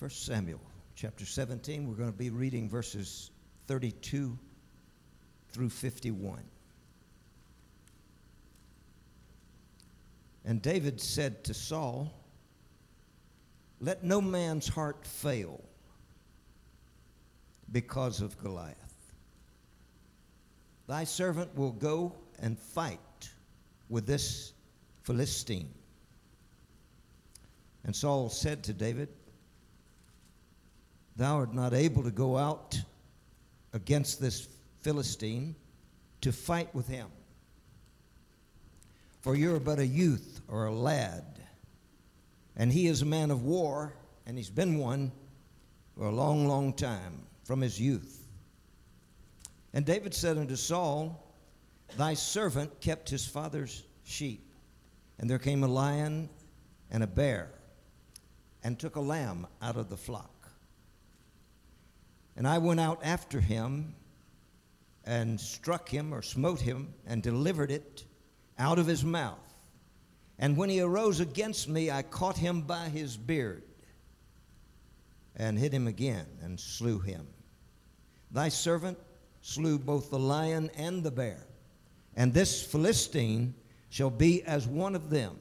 1 Samuel chapter 17. We're going to be reading verses 32 through 51. And David said to Saul, Let no man's heart fail because of Goliath. Thy servant will go and fight with this Philistine. And Saul said to David, Thou art not able to go out against this Philistine to fight with him. For you're but a youth or a lad, and he is a man of war, and he's been one for a long, long time from his youth. And David said unto Saul, Thy servant kept his father's sheep. And there came a lion and a bear and took a lamb out of the flock. And I went out after him and struck him or smote him and delivered it out of his mouth. And when he arose against me, I caught him by his beard and hit him again and slew him. Thy servant slew both the lion and the bear, and this Philistine shall be as one of them,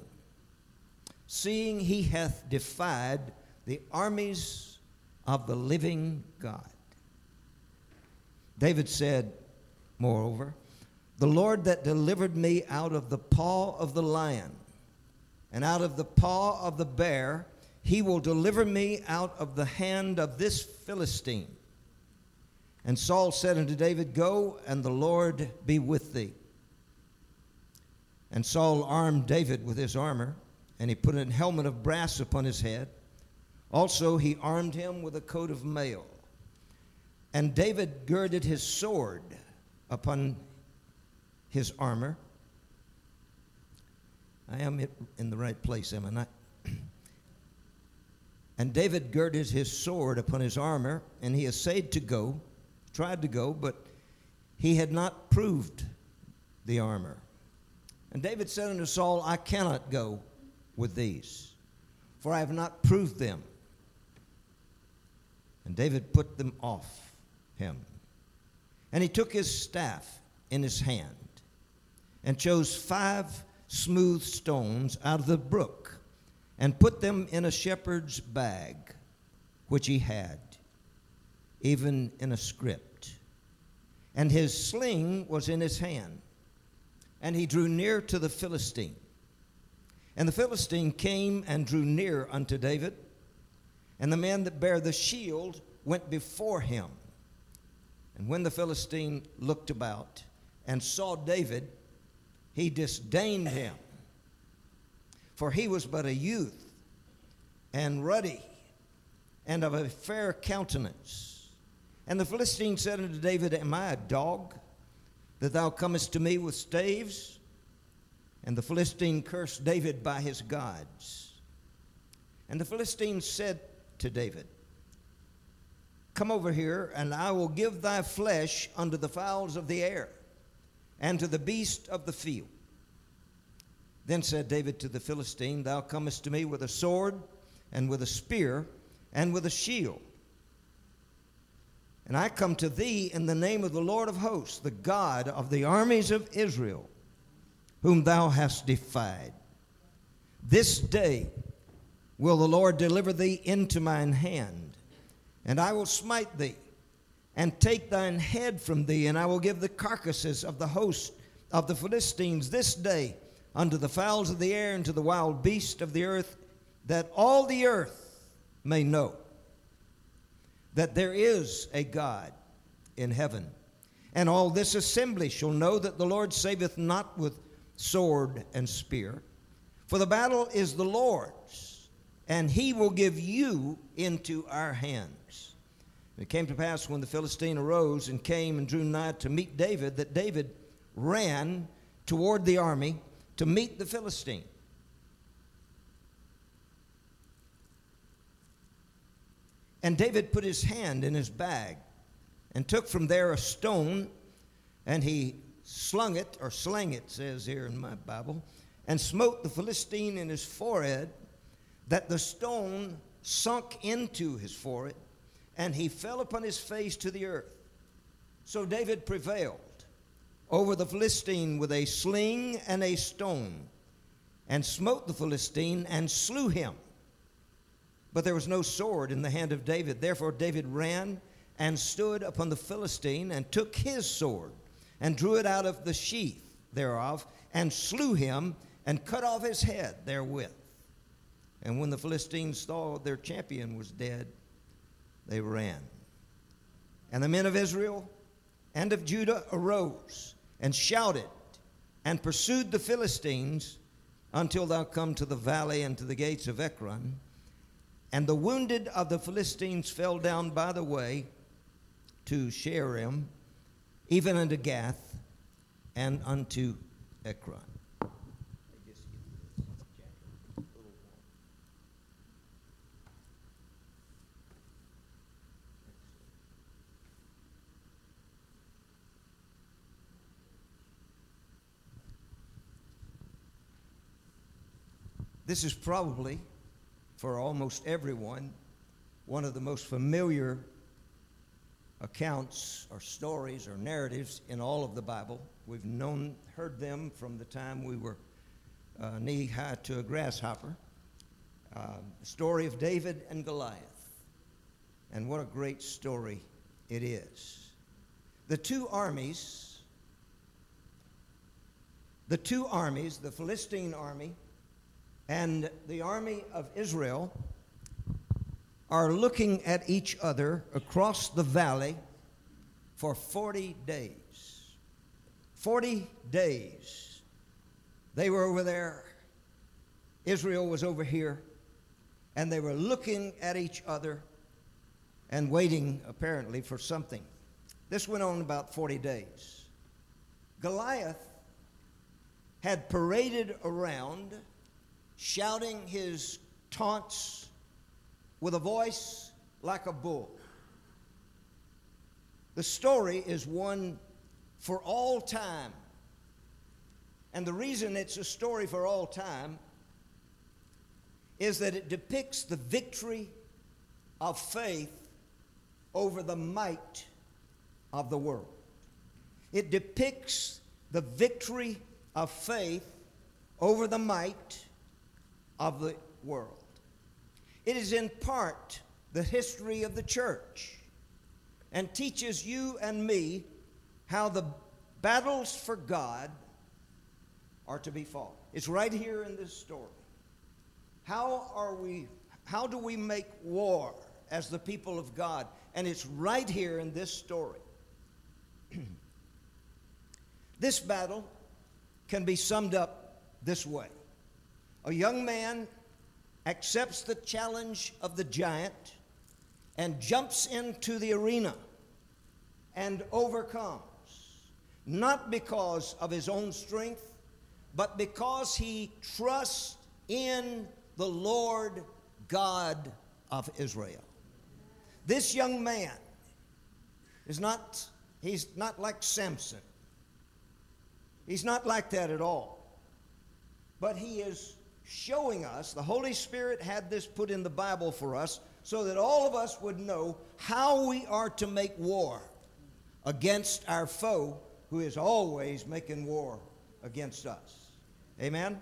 seeing he hath defied the armies of the living God. David said, moreover, The Lord that delivered me out of the paw of the lion and out of the paw of the bear, he will deliver me out of the hand of this Philistine. And Saul said unto David, Go, and the Lord be with thee. And Saul armed David with his armor, and he put a helmet of brass upon his head. Also, he armed him with a coat of mail. And David girded his sword upon his armor. I am in the right place, am I not? and David girded his sword upon his armor, and he essayed to go, tried to go, but he had not proved the armor. And David said unto Saul, I cannot go with these, for I have not proved them. And David put them off him. And he took his staff in his hand and chose five smooth stones out of the brook and put them in a shepherd's bag, which he had, even in a scrip. And his sling was in his hand and he drew near to the Philistine. And the Philistine came and drew near unto David, and the man that bare the shield went before him. And when the Philistine looked about and saw David, he disdained him, for he was but a youth and ruddy and of a fair countenance. And the Philistine said unto David, Am I a dog? that thou comest to me with staves? And the Philistine cursed David by his gods. And the Philistine said to David, Come over here, and I will give thy flesh unto the fowls of the air and to the beast of the field. Then said David to the Philistine, Thou comest to me with a sword, and with a spear, and with a shield. And I come to thee in the name of the Lord of hosts, the God of the armies of Israel, whom thou hast defied. This day will the Lord deliver thee into mine hand, and I will smite thee, and take thine head from thee, and I will give the carcasses of the host of the Philistines this day unto the fowls of the air and to the wild beasts of the earth, that all the earth may know that there is a God in heaven. And all this assembly shall know that the Lord saveth not with sword and spear, for the battle is the Lord's, and he will give you into our hands. It came to pass when the Philistine arose and came and drew nigh to meet David that David ran toward the army to meet the Philistine. And David put his hand in his bag and took from there a stone, and he slung it, or slang it, says here in my Bible, and smote the Philistine in his forehead, that the stone sunk into his forehead, and he fell upon his face to the earth. So David prevailed over the Philistine with a sling and a stone, and smote the Philistine and slew him. But there was no sword in the hand of David. Therefore David ran and stood upon the Philistine and took his sword and drew it out of the sheath thereof and slew him and cut off his head therewith. And when the Philistines saw their champion was dead, they ran. And the men of Israel and of Judah arose and shouted and pursued the Philistines until thou come to the valley and to the gates of Ekron. And the wounded of the Philistines fell down by the way to Shaaraim, even unto Gath, and unto Ekron. This is probably, for almost everyone, one of the most familiar accounts or stories or narratives in all of the Bible. We've known, heard them from the time we were uh, knee high to a grasshopper. Uh, the story of David and Goliath. And what a great story it is. The two armies, the two armies, the Philistine army and the army of Israel are looking at each other across the valley for 40 days. 40 days. They were over there, Israel was over here, and they were looking at each other and waiting, apparently, for something. This went on about 40 days. Goliath had paraded around shouting his taunts with a voice like a bull. The story is one for all time. And the reason it's a story for all time is that it depicts the victory of faith over the might of the world. It depicts the victory of faith over the might of the world. It is in part the history of the church and teaches you and me how the battles for God are to be fought. It's right here in this story. How are we how do we make war as the people of God? And it's right here in this story. this battle can be summed up this way a young man accepts the challenge of the giant and jumps into the arena and overcomes, not because of his own strength, but because he trusts in the Lord God of Israel. This young man is not, he's not like Samson. He's not like that at all. But he is showing us, the Holy Spirit had this put in the Bible for us so that all of us would know how we are to make war against our foe who is always making war against us. Amen?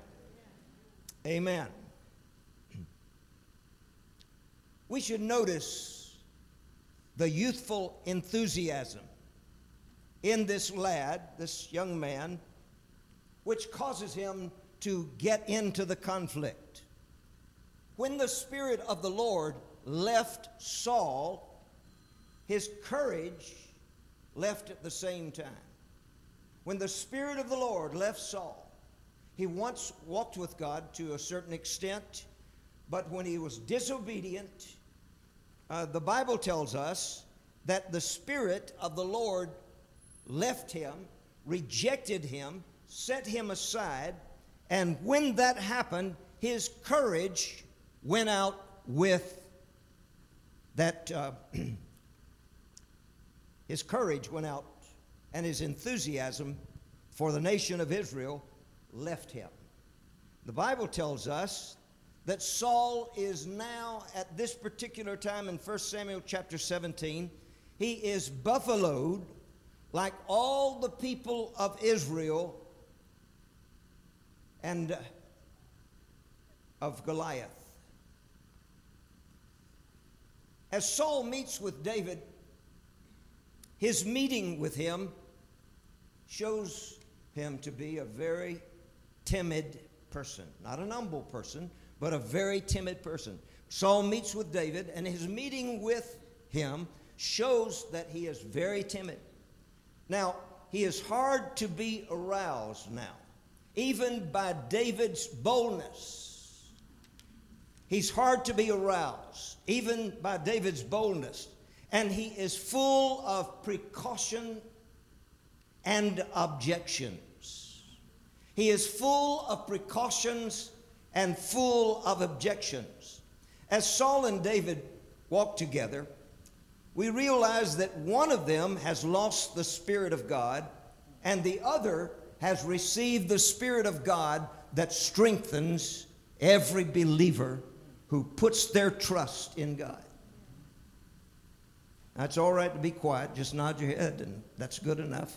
Amen. We should notice the youthful enthusiasm in this lad, this young man, which causes him to get into the conflict. When the Spirit of the Lord left Saul, his courage left at the same time. When the Spirit of the Lord left Saul, he once walked with God to a certain extent, but when he was disobedient, uh, the Bible tells us that the Spirit of the Lord left him, rejected him, set him aside, and when that happened, his courage went out with that, uh, his courage went out, and his enthusiasm for the nation of Israel left him. The Bible tells us that Saul is now, at this particular time in 1 Samuel chapter 17, he is buffaloed like all the people of Israel and of Goliath. As Saul meets with David, his meeting with him shows him to be a very timid person, not an humble person, but a very timid person. Saul meets with David, and his meeting with him shows that he is very timid. Now, he is hard to be aroused now, even by David's boldness. He's hard to be aroused, even by David's boldness. And he is full of precaution and objections. He is full of precautions and full of objections. As Saul and David walk together, we realize that one of them has lost the Spirit of God and the other has received the Spirit of God that strengthens every believer who puts their trust in God. That's all right to be quiet, just nod your head, and that's good enough.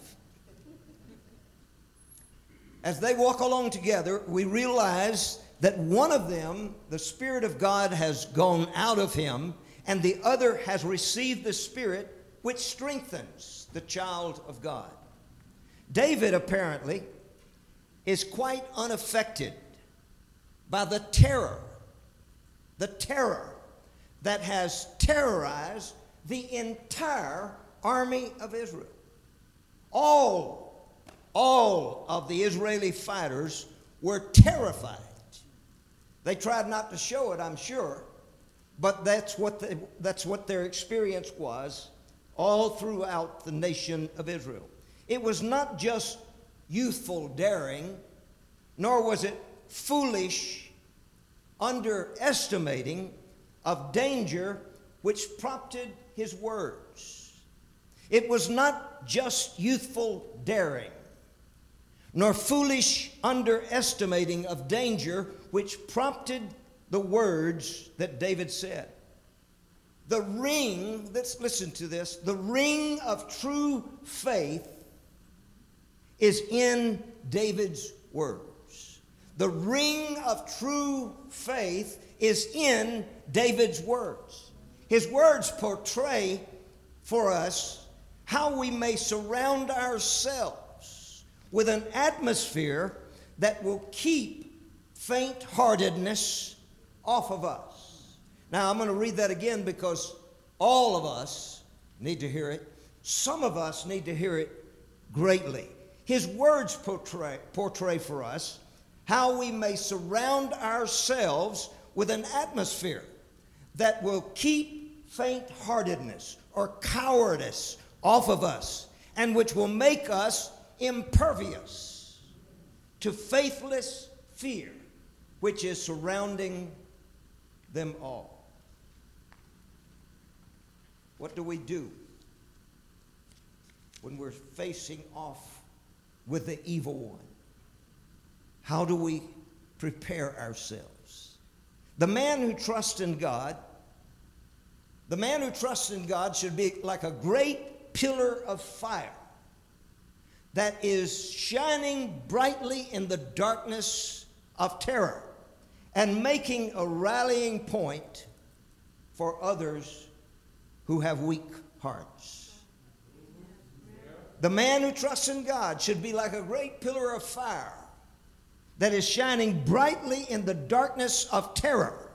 As they walk along together, we realize that one of them, the Spirit of God, has gone out of him and the other has received the Spirit which strengthens the child of God. David apparently is quite unaffected by the terror, the terror that has terrorized the entire army of Israel. All, all of the Israeli fighters were terrified. They tried not to show it, I'm sure, but that's what, that's what their experience was all throughout the nation of Israel. It was not just youthful daring, nor was it foolish underestimating of danger which prompted his words. It was not just youthful daring, nor foolish underestimating of danger which prompted the words that David said. The ring, let's listen to this, the ring of true faith is in David's words. The ring of true faith is in David's words. His words portray for us how we may surround ourselves with an atmosphere that will keep faint heartedness off of us. Now, I'm going to read that again because all of us need to hear it. Some of us need to hear it greatly. His words portray, portray for us how we may surround ourselves with an atmosphere that will keep faint heartedness or cowardice off of us and which will make us impervious to faithless fear which is surrounding them all. What do we do when we're facing off with the evil one? How do we prepare ourselves? The man who trusts in God, the man who trusts in God should be like a great pillar of fire that is shining brightly in the darkness of terror and making a rallying point for others who have weak hearts. The man who trusts in God should be like a great pillar of fire that is shining brightly in the darkness of terror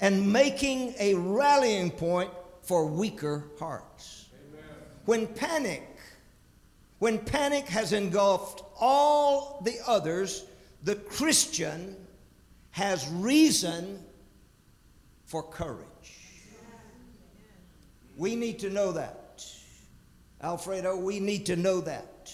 and making a rallying point for weaker hearts. Amen. When panic when panic has engulfed all the others, the Christian has reason for courage. We need to know that. Alfredo, we need to know that.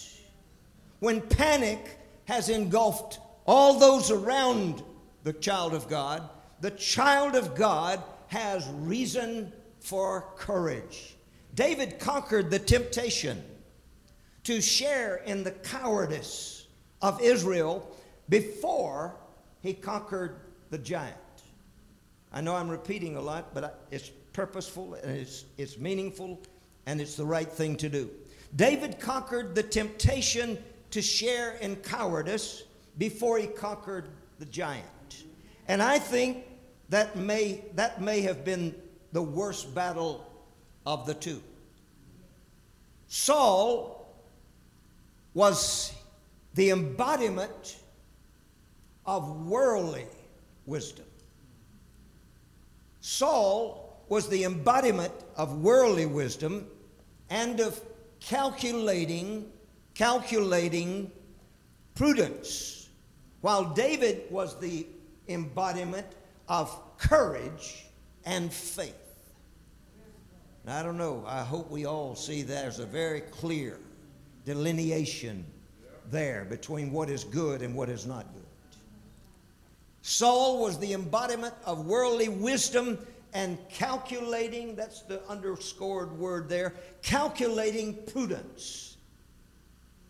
When panic has engulfed all those around the child of God, the child of God has reason for courage. David conquered the temptation to share in the cowardice of Israel before he conquered the giant. I know I'm repeating a lot, but it's purposeful and it's, it's meaningful and it's the right thing to do. David conquered the temptation to share in cowardice before he conquered the giant. And I think that may, that may have been the worst battle of the two. Saul was the embodiment of worldly wisdom. Saul was the embodiment of worldly wisdom and of calculating, calculating prudence, while David was the embodiment of courage and faith. I don't know, I hope we all see there's a very clear delineation there between what is good and what is not good. Saul was the embodiment of worldly wisdom and calculating, that's the underscored word there, calculating prudence.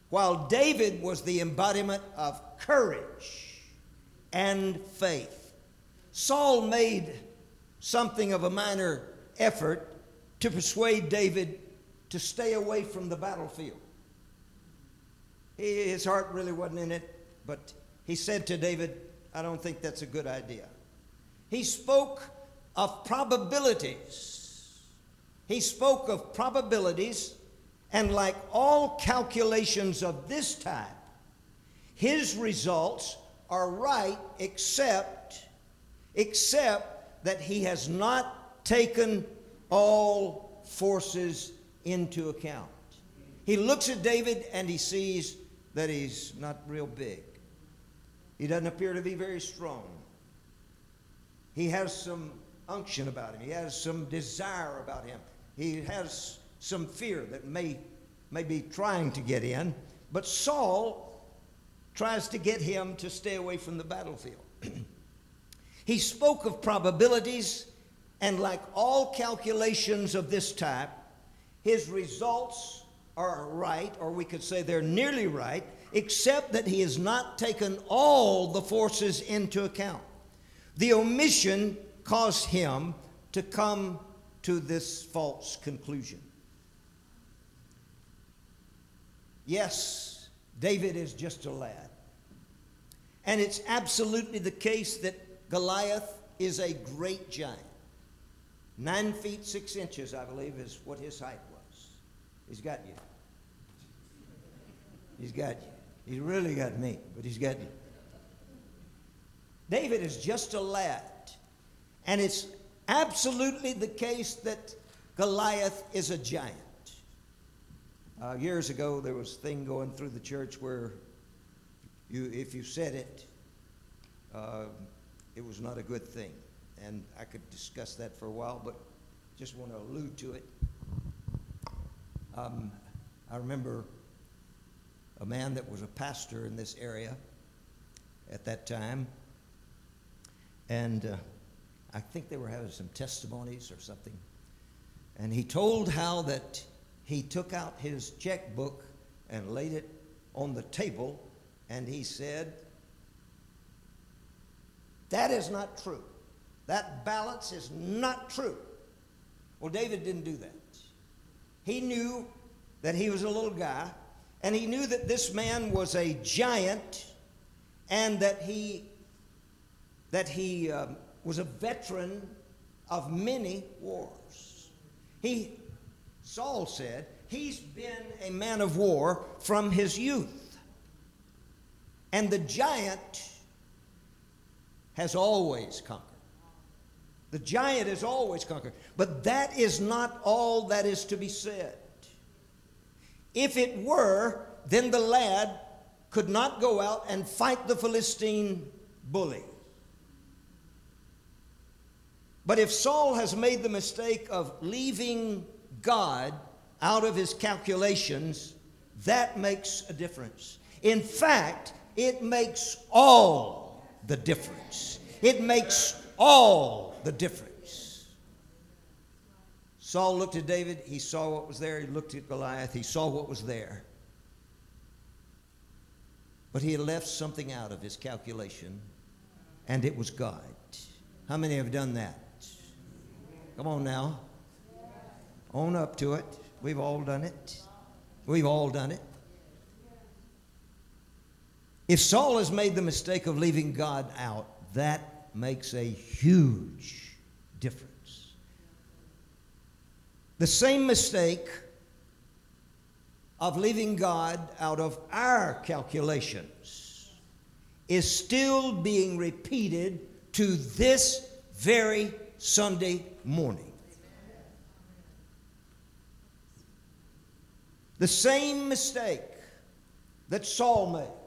While David was the embodiment of courage and faith. Saul made something of a minor effort to persuade David to stay away from the battlefield. He, his heart really wasn't in it, but he said to David, I don't think that's a good idea. He spoke of probabilities. He spoke of probabilities, and like all calculations of this type, his results are right except except that he has not taken all forces into account. He looks at David and he sees that he's not real big. He doesn't appear to be very strong. He has some unction about him. He has some desire about him. He has some fear that may, may be trying to get in. But Saul tries to get him to stay away from the battlefield. he spoke of probabilities, and like all calculations of this type, his results are right, or we could say they're nearly right, except that he has not taken all the forces into account. The omission caused him to come to this false conclusion. Yes, David is just a lad. And it's absolutely the case that Goliath is a great giant. Nine feet six inches, I believe, is what his height was. He's got you. He's got you. He's really got me, but he's got you. David is just a lad. And it's absolutely the case that Goliath is a giant. Uh, years ago, there was a thing going through the church where you, if you said it, uh, it was not a good thing. And I could discuss that for a while, but just want to allude to it. Um, I remember a man that was a pastor in this area at that time, and uh, I think they were having some testimonies or something. And he told how that he took out his checkbook and laid it on the table, and he said, That is not true. That balance is not true. Well, David didn't do that. He knew that he was a little guy, and he knew that this man was a giant, and that he that he um, was a veteran of many wars. He, Saul said, he's been a man of war from his youth. And the giant has always conquered. The giant has always conquered. But that is not all that is to be said. If it were, then the lad could not go out and fight the Philistine bully. But if Saul has made the mistake of leaving God out of his calculations, that makes a difference. In fact, it makes all the difference. It makes all the difference. Saul looked at David, he saw what was there. He looked at Goliath, he saw what was there. But he had left something out of his calculation, and it was God. How many have done that? Come on now. Own up to it. We've all done it. We've all done it. If Saul has made the mistake of leaving God out, that makes a huge difference. The same mistake of leaving God out of our calculations is still being repeated to this very Sunday morning. The same mistake that Saul made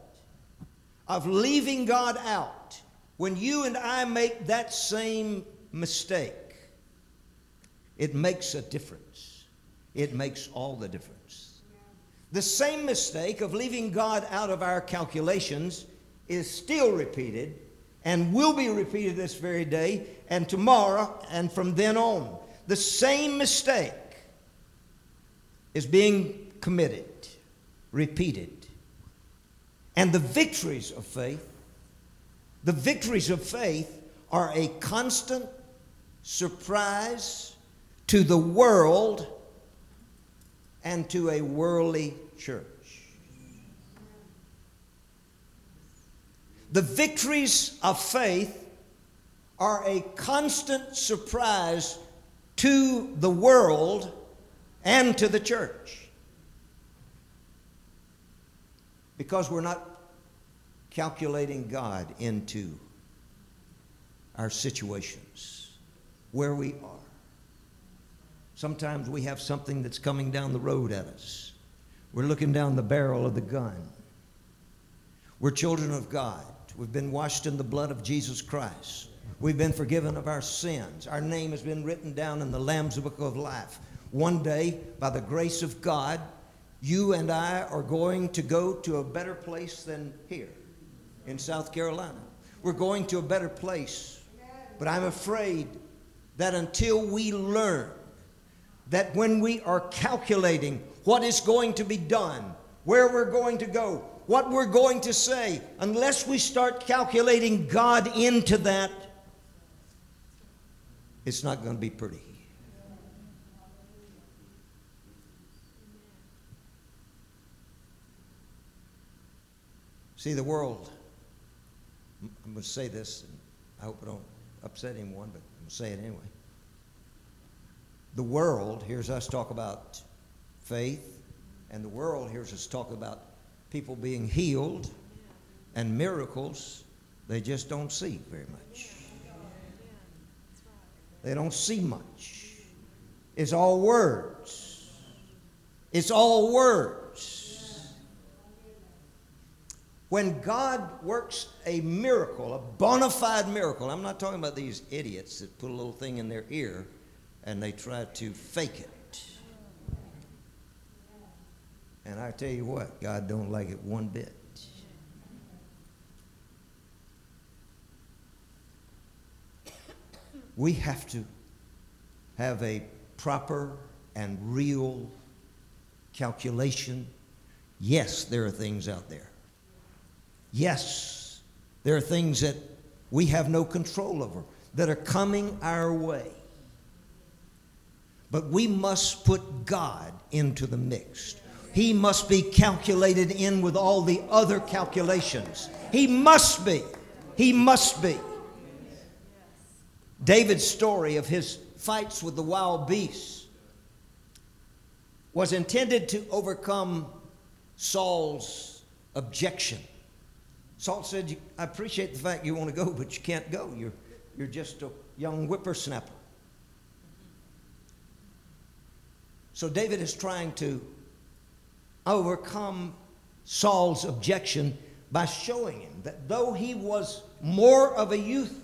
of leaving God out, when you and I make that same mistake, it makes a difference. It makes all the difference. The same mistake of leaving God out of our calculations is still repeated and will be repeated this very day and tomorrow and from then on. The same mistake is being committed, repeated. And the victories of faith, the victories of faith are a constant surprise to the world and to a worldly church. The victories of faith are a constant surprise to the world and to the church. Because we're not calculating God into our situations, where we are. Sometimes we have something that's coming down the road at us. We're looking down the barrel of the gun. We're children of God. We've been washed in the blood of Jesus Christ. We've been forgiven of our sins. Our name has been written down in the Lamb's Book of Life. One day, by the grace of God, you and I are going to go to a better place than here in South Carolina. We're going to a better place. But I'm afraid that until we learn that when we are calculating what is going to be done, where we're going to go, what we're going to say, unless we start calculating God into that, it's not going to be pretty. See, the world, I'm going to say this, and I hope I don't upset anyone, but I'm going to say it anyway. The world hears us talk about faith, and the world hears us talk about people being healed and miracles, they just don't see very much. They don't see much. It's all words. It's all words. When God works a miracle, a bona fide miracle, I'm not talking about these idiots that put a little thing in their ear and they try to fake it. And I tell you what, God don't like it one bit. We have to have a proper and real calculation. Yes, there are things out there. Yes, there are things that we have no control over that are coming our way. But we must put God into the mix he must be calculated in with all the other calculations. He must be. He must be. David's story of his fights with the wild beasts was intended to overcome Saul's objection. Saul said, I appreciate the fact you want to go, but you can't go. You're, you're just a young whippersnapper. So David is trying to overcome Saul's objection by showing him that though he was more of a youth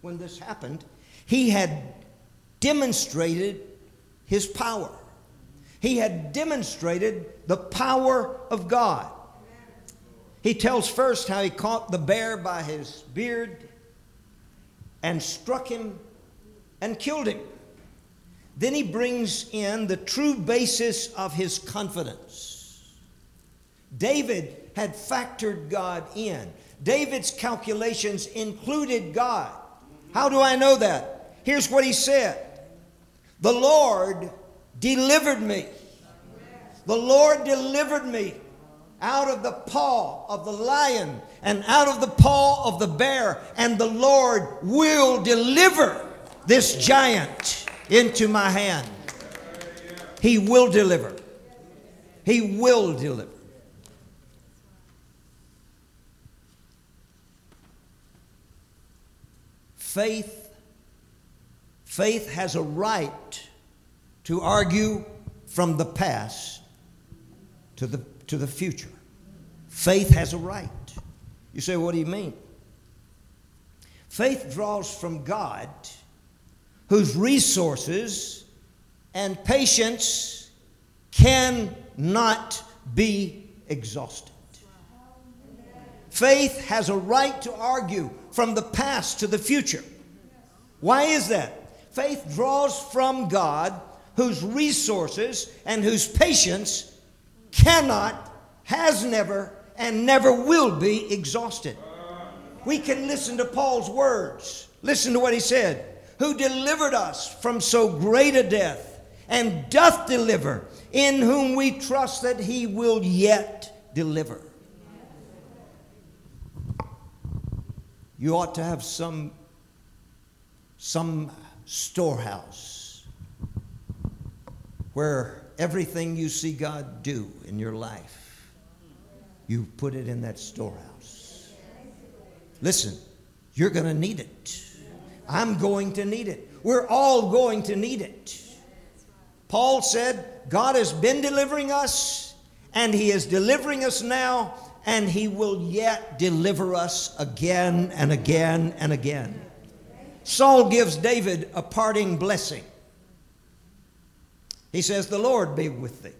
when this happened, he had demonstrated his power. He had demonstrated the power of God. He tells first how he caught the bear by his beard and struck him and killed him. Then he brings in the true basis of his confidence. David had factored God in. David's calculations included God. How do I know that? Here's what he said The Lord delivered me. The Lord delivered me out of the paw of the lion and out of the paw of the bear, and the Lord will deliver this giant into my hand. He will deliver. He will deliver. Faith faith has a right to argue from the past to the to the future. Faith has a right. You say, what do you mean? Faith draws from God, whose resources and patience cannot be exhausted. Faith has a right to argue from the past to the future. Why is that? Faith draws from God, whose resources and whose patience cannot, has never, and never will be exhausted. We can listen to Paul's words. Listen to what he said Who delivered us from so great a death, and doth deliver, in whom we trust that he will yet deliver. You ought to have some, some storehouse where everything you see God do in your life you put it in that storehouse. Listen, you're going to need it. I'm going to need it. We're all going to need it. Paul said, God has been delivering us, and He is delivering us now, and He will yet deliver us again and again and again. Saul gives David a parting blessing. He says, The Lord be with thee.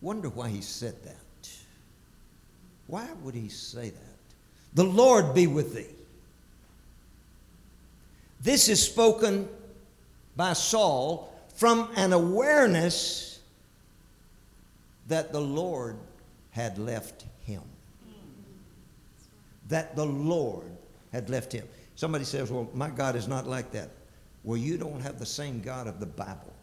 Wonder why he said that. Why would he say that? The Lord be with thee. This is spoken by Saul from an awareness that the Lord had left him. That the Lord had left him. Somebody says, Well, my God is not like that. Well, you don't have the same God of the Bible.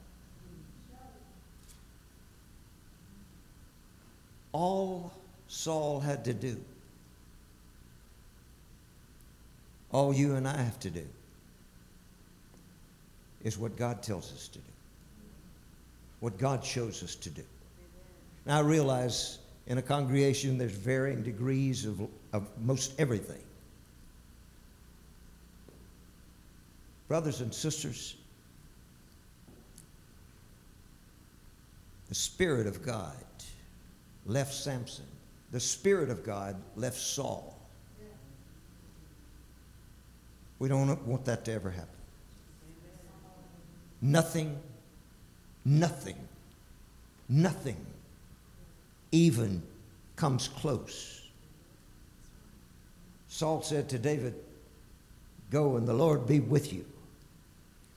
all Saul had to do, all you and I have to do, is what God tells us to do, what God shows us to do. Now, I realize in a congregation there's varying degrees of, of most everything. Brothers and sisters, the Spirit of God left Samson. The Spirit of God left Saul. We don't want that to ever happen. Nothing, nothing, nothing even comes close. Saul said to David, Go and the Lord be with you.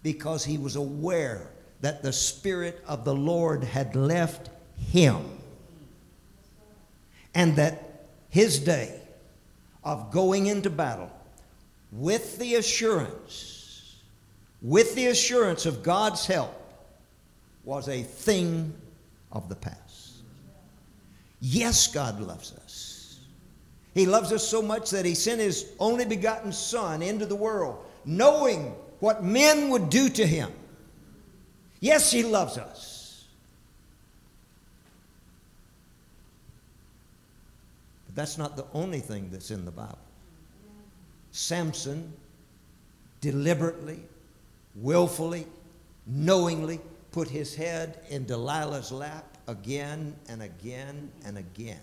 Because he was aware that the Spirit of the Lord had left him and that his day of going into battle with the assurance, with the assurance of God's help, was a thing of the past. Yes, God loves us. He loves us so much that He sent His only begotten Son into the world, knowing what men would do to Him. Yes, He loves us. But that's not the only thing that's in the Bible. Samson deliberately, willfully, knowingly put his head in Delilah's lap again and again and again.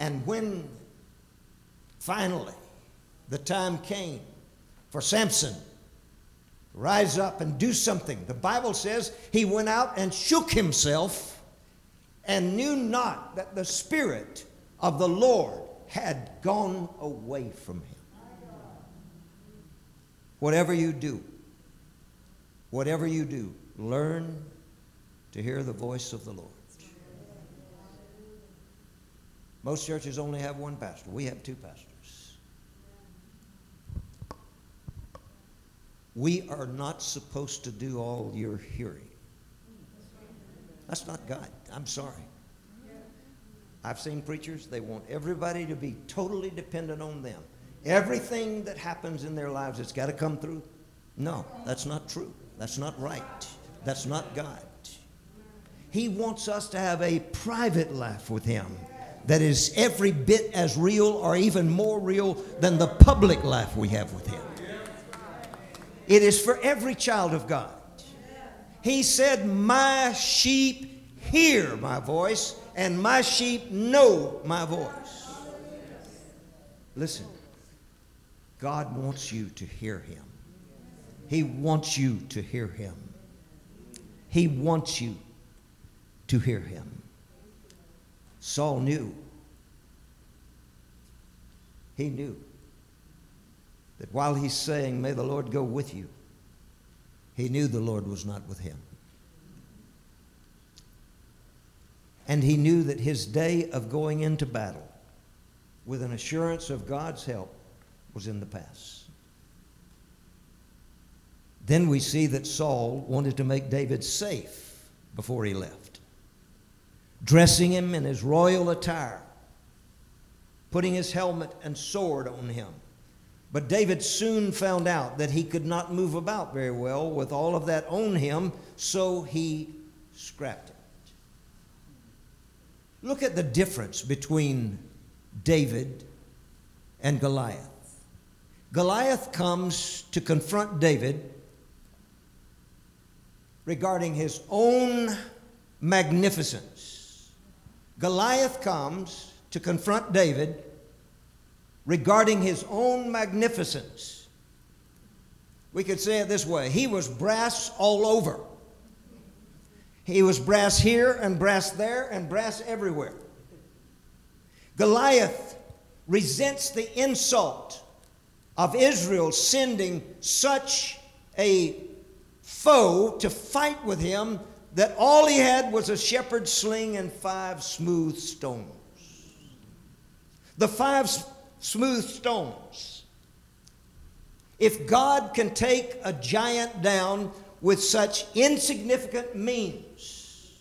And when finally the time came for Samson to rise up and do something, the Bible says he went out and shook himself and knew not that the Spirit of the Lord had gone away from him. Whatever you do, whatever you do, learn to hear the voice of the Lord. Most churches only have one pastor. We have two pastors. We are not supposed to do all your hearing. That's not God. I'm sorry. I've seen preachers, they want everybody to be totally dependent on them. Everything that happens in their lives, it's got to come through. No, that's not true. That's not right. That's not God. He wants us to have a private life with Him that is every bit as real or even more real than the public life we have with Him. It is for every child of God. He said, My sheep hear my voice, and my sheep know my voice. Listen, God wants you to hear Him. He wants you to hear Him. He wants you to hear Him. Saul knew. He knew that while he's saying, May the Lord go with you, he knew the Lord was not with him. And he knew that his day of going into battle with an assurance of God's help was in the past. Then we see that Saul wanted to make David safe before he left, dressing him in his royal attire, putting his helmet and sword on him. But David soon found out that he could not move about very well with all of that on him, so he scrapped it. Look at the difference between David and Goliath. Goliath comes to confront David regarding his own magnificence. Goliath comes to confront David regarding his own magnificence. We could say it this way he was brass all over. He was brass here and brass there and brass everywhere. Goliath resents the insult of Israel sending such a foe to fight with him that all he had was a shepherd's sling and five smooth stones. The five smooth stones. If God can take a giant down with such insignificant means,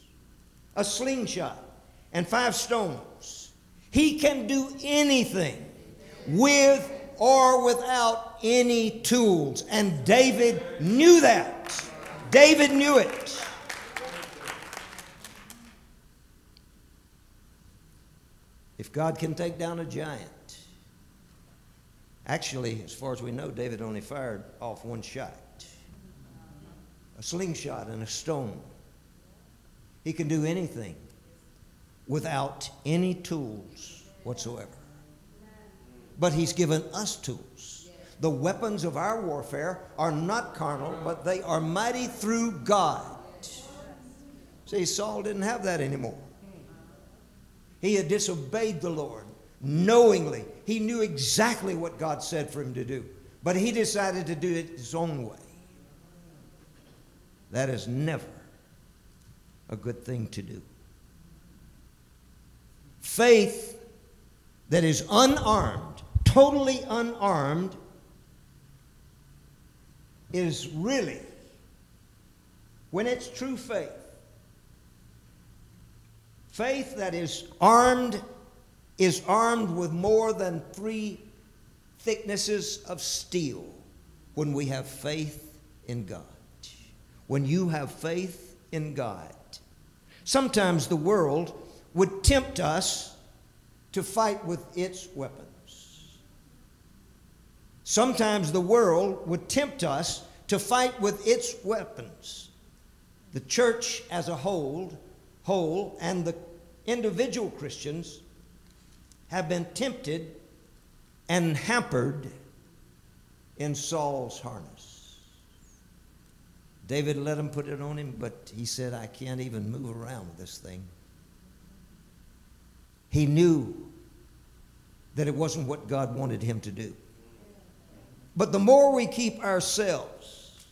a slingshot and five stones, he can do anything with or without any tools. And David knew that. David knew it. If God can take down a giant, actually, as far as we know, David only fired off one shot a slingshot and a stone. He can do anything without any tools whatsoever. But He's given us tools. The weapons of our warfare are not carnal, but they are mighty through God. See, Saul didn't have that anymore. He had disobeyed the Lord knowingly. He knew exactly what God said for him to do, but he decided to do it his own way. That is never a good thing to do. Faith that is unarmed, totally unarmed, is really, when it's true faith, faith that is armed is armed with more than three thicknesses of steel when we have faith in God. When you have faith in God. Sometimes the world would tempt us to fight with its weapons. Sometimes the world would tempt us to fight with its weapons. The church as a whole, whole and the individual Christians have been tempted and hampered in Saul's harness. David let him put it on him, but he said, I can't even move around with this thing. He knew that it wasn't what God wanted him to do. But the more we keep ourselves,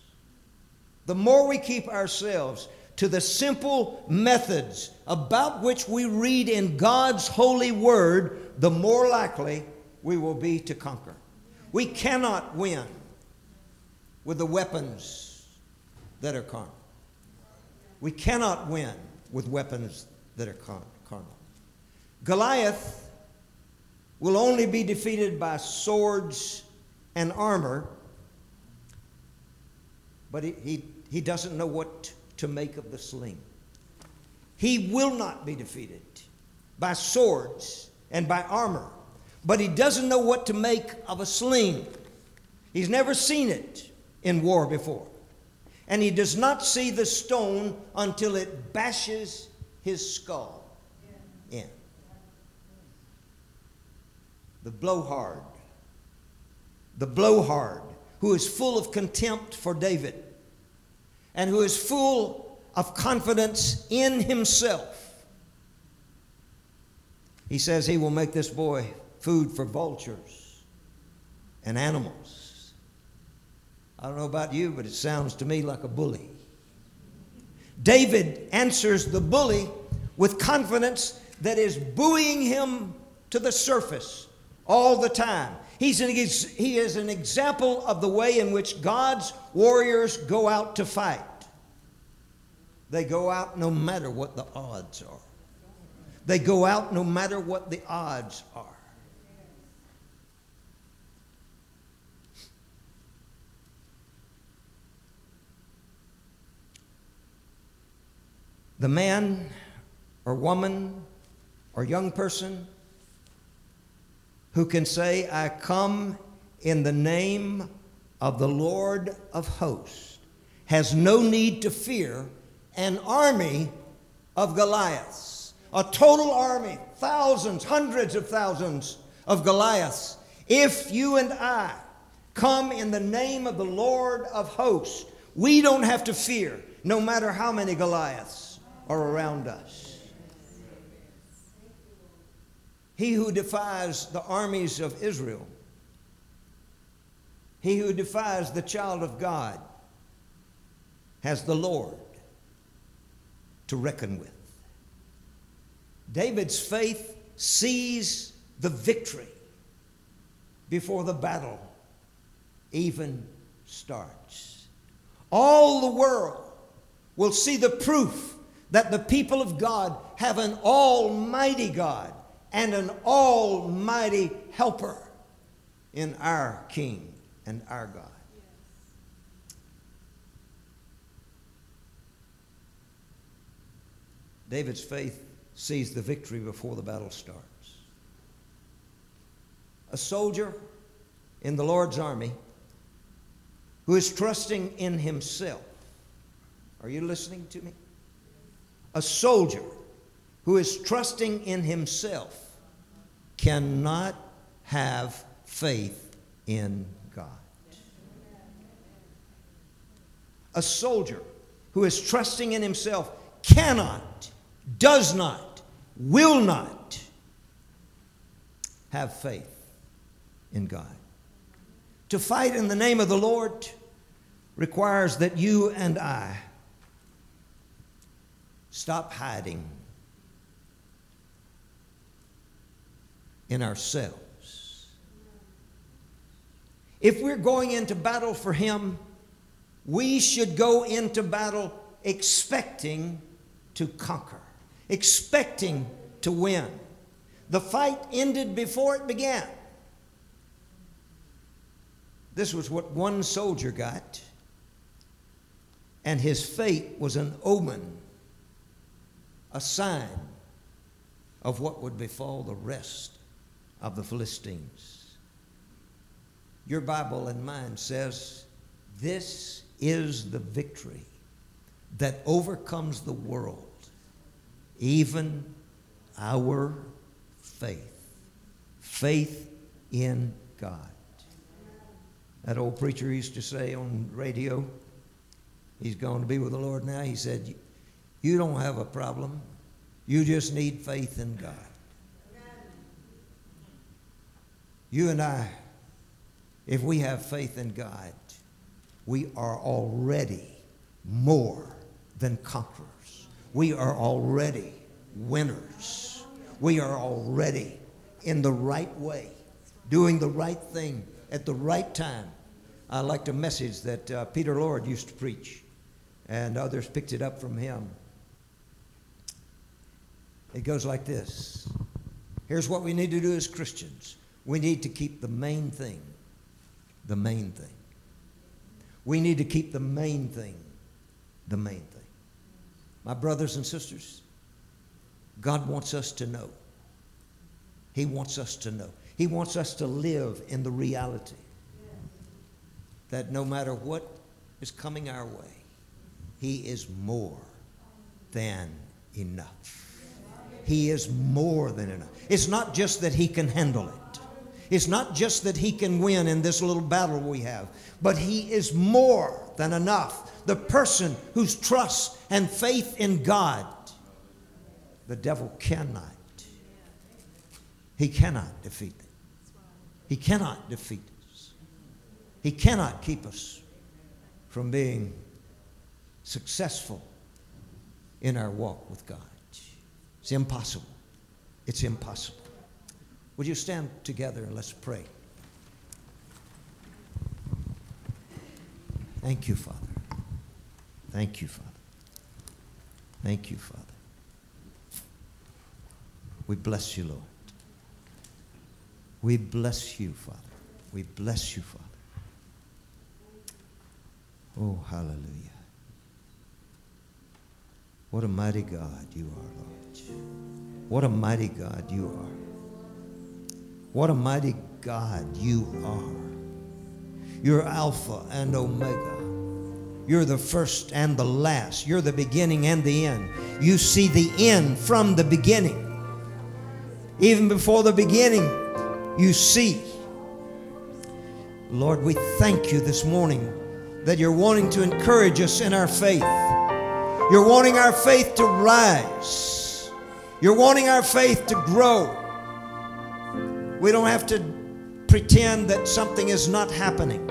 the more we keep ourselves to the simple methods about which we read in God's holy word, the more likely we will be to conquer. We cannot win with the weapons that are carnal. We cannot win with weapons that are carnal. Goliath will only be defeated by swords and armor, but he, he, he doesn't know what to make of the sling. He will not be defeated by swords and by armor, but he doesn't know what to make of a sling. He's never seen it in war before. And he does not see the stone until it bashes his skull in. The blowhard, the blowhard, who is full of contempt for David and who is full of confidence in himself. He says he will make this boy food for vultures and animals. I don't know about you, but it sounds to me like a bully. David answers the bully with confidence that is buoying him to the surface all the time. He's an, he is an example of the way in which God's warriors go out to fight. They go out no matter what the odds are. They go out no matter what the odds are. The man or woman or young person who can say, I come in the name of the Lord of hosts, has no need to fear an army of Goliaths, a total army, thousands, hundreds of thousands of Goliaths. If you and I come in the name of the Lord of hosts, we don't have to fear, no matter how many Goliaths are around us. He who defies the armies of Israel, he who defies the child of God, has the Lord to reckon with. David's faith sees the victory before the battle even starts. All the world will see the proof that the people of God have an almighty God and an almighty helper in our King and our God. David's faith sees the victory before the battle starts. A soldier in the Lord's army who is trusting in himself. Are you listening to me? A soldier who is trusting in himself cannot have faith in God. A soldier who is trusting in himself cannot, does not, will not have faith in God. To fight in the name of the Lord requires that you and I stop hiding in ourselves. If we're going into battle for Him, we should go into battle expecting to conquer, expecting to win. The fight ended before it began. This was what one soldier got, and his fate was an omen, a sign of what would befall the rest of the Philistines. Your Bible and mine says, This is the victory that overcomes the world, even our faith. Faith in God. That old preacher used to say on radio, he's going to be with the Lord now. He said, You don't have a problem, you just need faith in God. You and I, if we have faith in God, we are already more than conquerors. We are already winners. We are already in the right way, doing the right thing at the right time. I liked a message that uh, Peter Lord used to preach, and others picked it up from him. It goes like this Here's what we need to do as Christians we need to keep the main thing, the main thing. We need to keep the main thing, the main thing. My brothers and sisters, God wants us to know. He wants us to know. He wants us to live in the reality that no matter what is coming our way, He is more than enough. He is more than enough. It's not just that He can handle it. It's not just that he can win in this little battle we have, but he is more than enough. The person whose trust and faith in God, the devil cannot. He cannot defeat them. He cannot defeat us. He cannot keep us from being successful in our walk with God. It's impossible. It's impossible. Would you stand together and let's pray? Thank you, Father. Thank you, Father. Thank you, Father. We bless you, Lord. We bless you, Father. We bless you, Father. Oh, hallelujah. What a mighty God you are, Lord. What a mighty God you are. What a mighty God you are. You're Alpha and Omega. You're the first and the last. You're the beginning and the end. You see the end from the beginning. Even before the beginning, you see. Lord, we thank you this morning that you're wanting to encourage us in our faith. You're wanting our faith to rise. You're wanting our faith to grow. We don't have to pretend that something is not happening.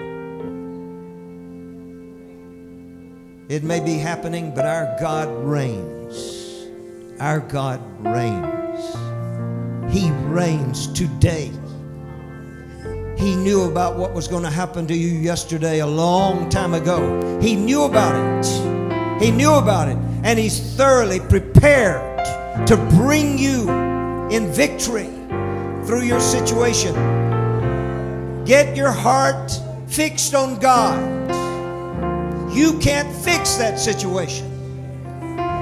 It may be happening, but our God reigns. Our God reigns. He reigns today. He knew about what was going to happen to you yesterday a long time ago. He knew about it. He knew about it. And He's thoroughly prepared to bring you in victory through your situation. Get your heart fixed on God. You can't fix that situation.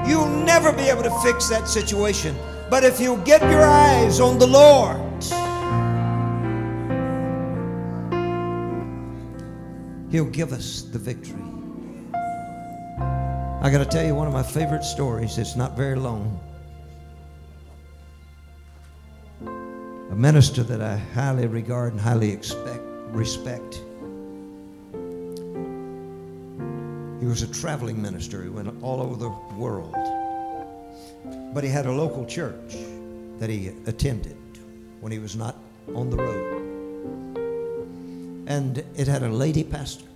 You'll never be able to fix that situation. But if you get your eyes on the Lord, He'll give us the victory. I got to tell you one of my favorite stories. It's not very long. A minister that I highly regard and highly expect, respect. He was a traveling minister. He went all over the world. But he had a local church that he attended when he was not on the road. And it had a lady pastor.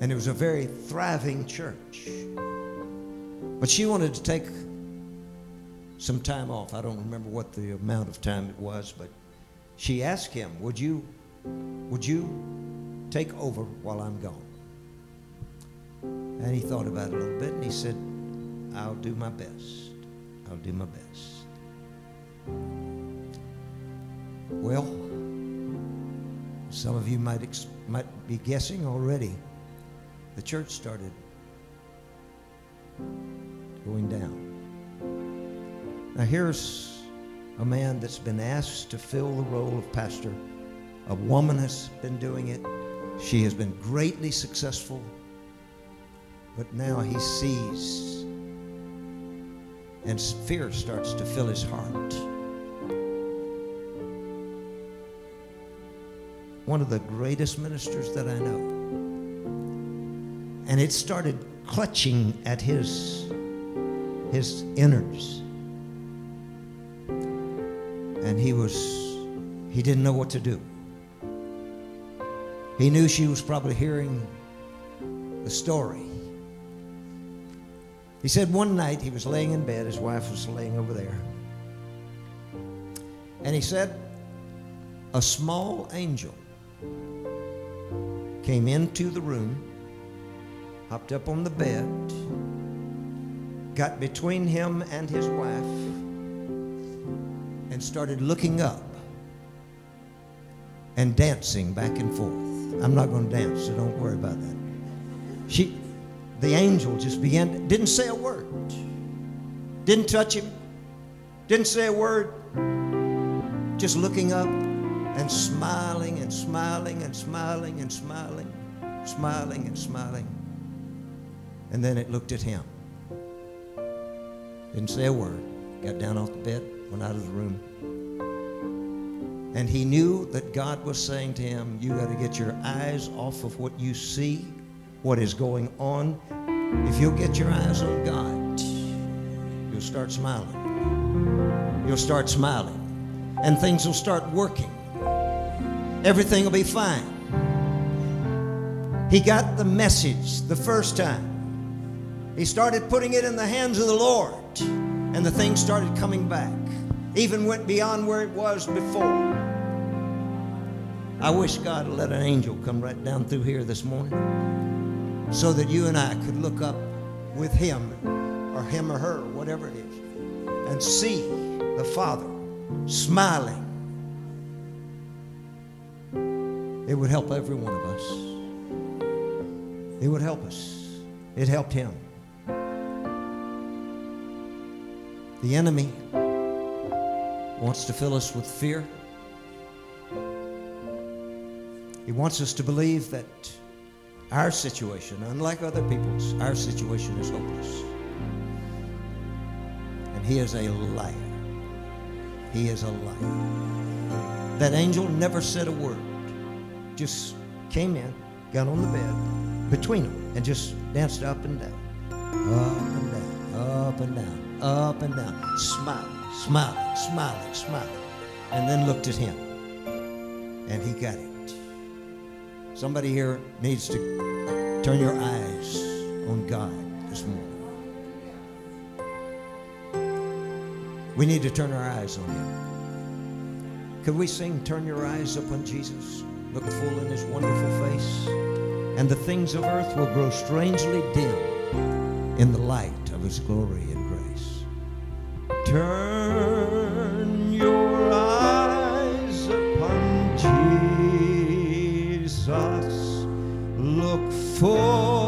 And it was a very thriving church. But she wanted to take some time off. I don't remember what the amount of time it was, but she asked him, "Would you, would you take over while I'm gone?" And he thought about it a little bit, and he said, "I'll do my best. I'll do my best." Well, some of you might ex- might be guessing already. The church started going down. Now, here's a man that's been asked to fill the role of pastor. A woman has been doing it. She has been greatly successful. But now he sees, and fear starts to fill his heart. One of the greatest ministers that I know. And it started clutching at his, his innards and he was he didn't know what to do. He knew she was probably hearing the story. He said one night he was laying in bed his wife was laying over there. And he said a small angel came into the room, hopped up on the bed, got between him and his wife, and started looking up and dancing back and forth. I'm not going to dance, so don't worry about that. She, the angel just began, didn't say a word, didn't touch him, didn't say a word, just looking up and smiling and smiling and smiling and smiling, smiling and smiling. And then it looked at him. Didn't say a word. Got down off the bed, went out of the room. And he knew that God was saying to him, You got to get your eyes off of what you see, what is going on. If you'll get your eyes on God, you'll start smiling. You'll start smiling. And things will start working. Everything will be fine. He got the message the first time. He started putting it in the hands of the Lord, and the thing started coming back. Even went beyond where it was before. I wish God would let an angel come right down through here this morning so that you and I could look up with him or him or her, whatever it is, and see the Father smiling. It would help every one of us. It would help us. It helped him. The enemy wants to fill us with fear. He wants us to believe that our situation, unlike other people's, our situation is hopeless. And he is a liar. He is a liar. That angel never said a word, just came in, got on the bed between them, and just danced up and down, up and down, up and down, up and down, smiling, smiling, smiling, smiling, and then looked at him. And he got it. Somebody here needs to turn your eyes on God this morning. We need to turn our eyes on Him. Could we sing, Turn Your Eyes Upon Jesus? Look full in His wonderful face, and the things of earth will grow strangely dim in the light of His glory and grace. Turn Look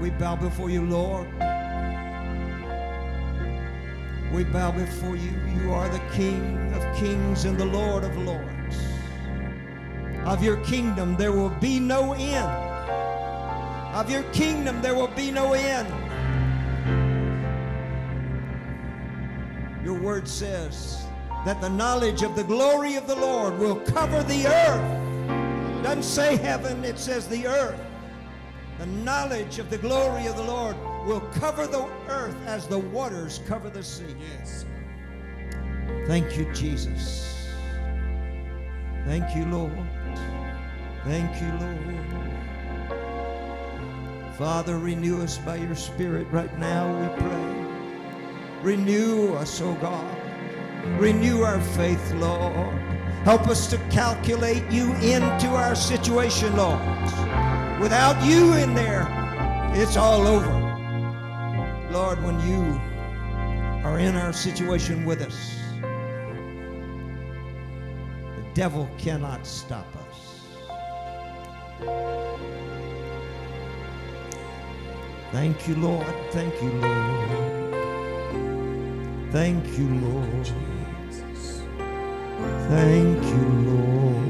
We bow before you, Lord. We bow before you. You are the King of kings and the Lord of lords. Of your kingdom there will be no end. Of your kingdom there will be no end. Your word says that the knowledge of the glory of the Lord will cover the earth. It Doesn't say heaven, it says the earth. The knowledge of the glory of the Lord will cover the earth as the waters cover the sea. Yes. Thank you, Jesus. Thank you, Lord. Thank you, Lord. Father, renew us by your Spirit right now, we pray. Renew us, O God. Renew our faith, Lord. Help us to calculate you into our situation, Lord. Without you in there, it's all over. Lord, when you are in our situation with us, the devil cannot stop us. Thank you, Lord. Thank you, Lord. Thank you, Lord. Thank you, Lord.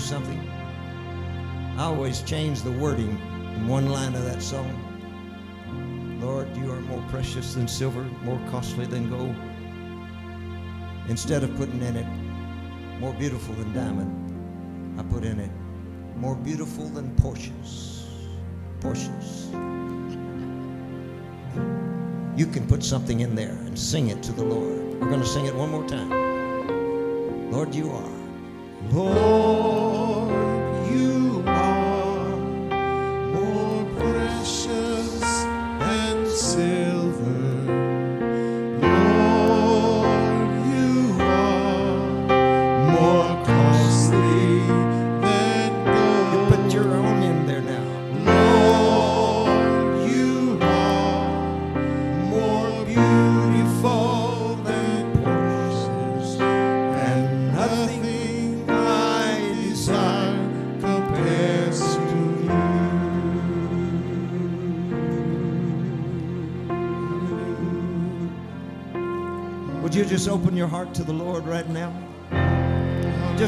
Something. I always change the wording in one line of that song. Lord, you are more precious than silver, more costly than gold. Instead of putting in it more beautiful than diamond, I put in it more beautiful than Porsches. Porsches. You can put something in there and sing it to the Lord. We're going to sing it one more time. Lord, you are. Lord,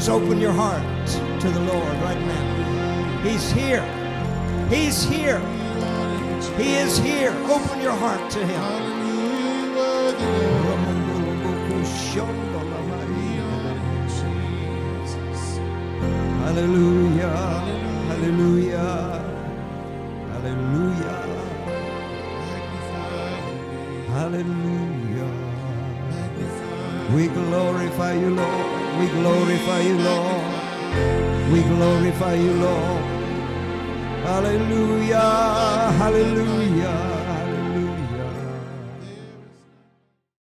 Just open your heart to the Lord right now. He's here. He's here. He is here. Open your heart to Him. Hallelujah. Hallelujah. Glorify you, Lord. We glorify you, Lord. Hallelujah. Hallelujah.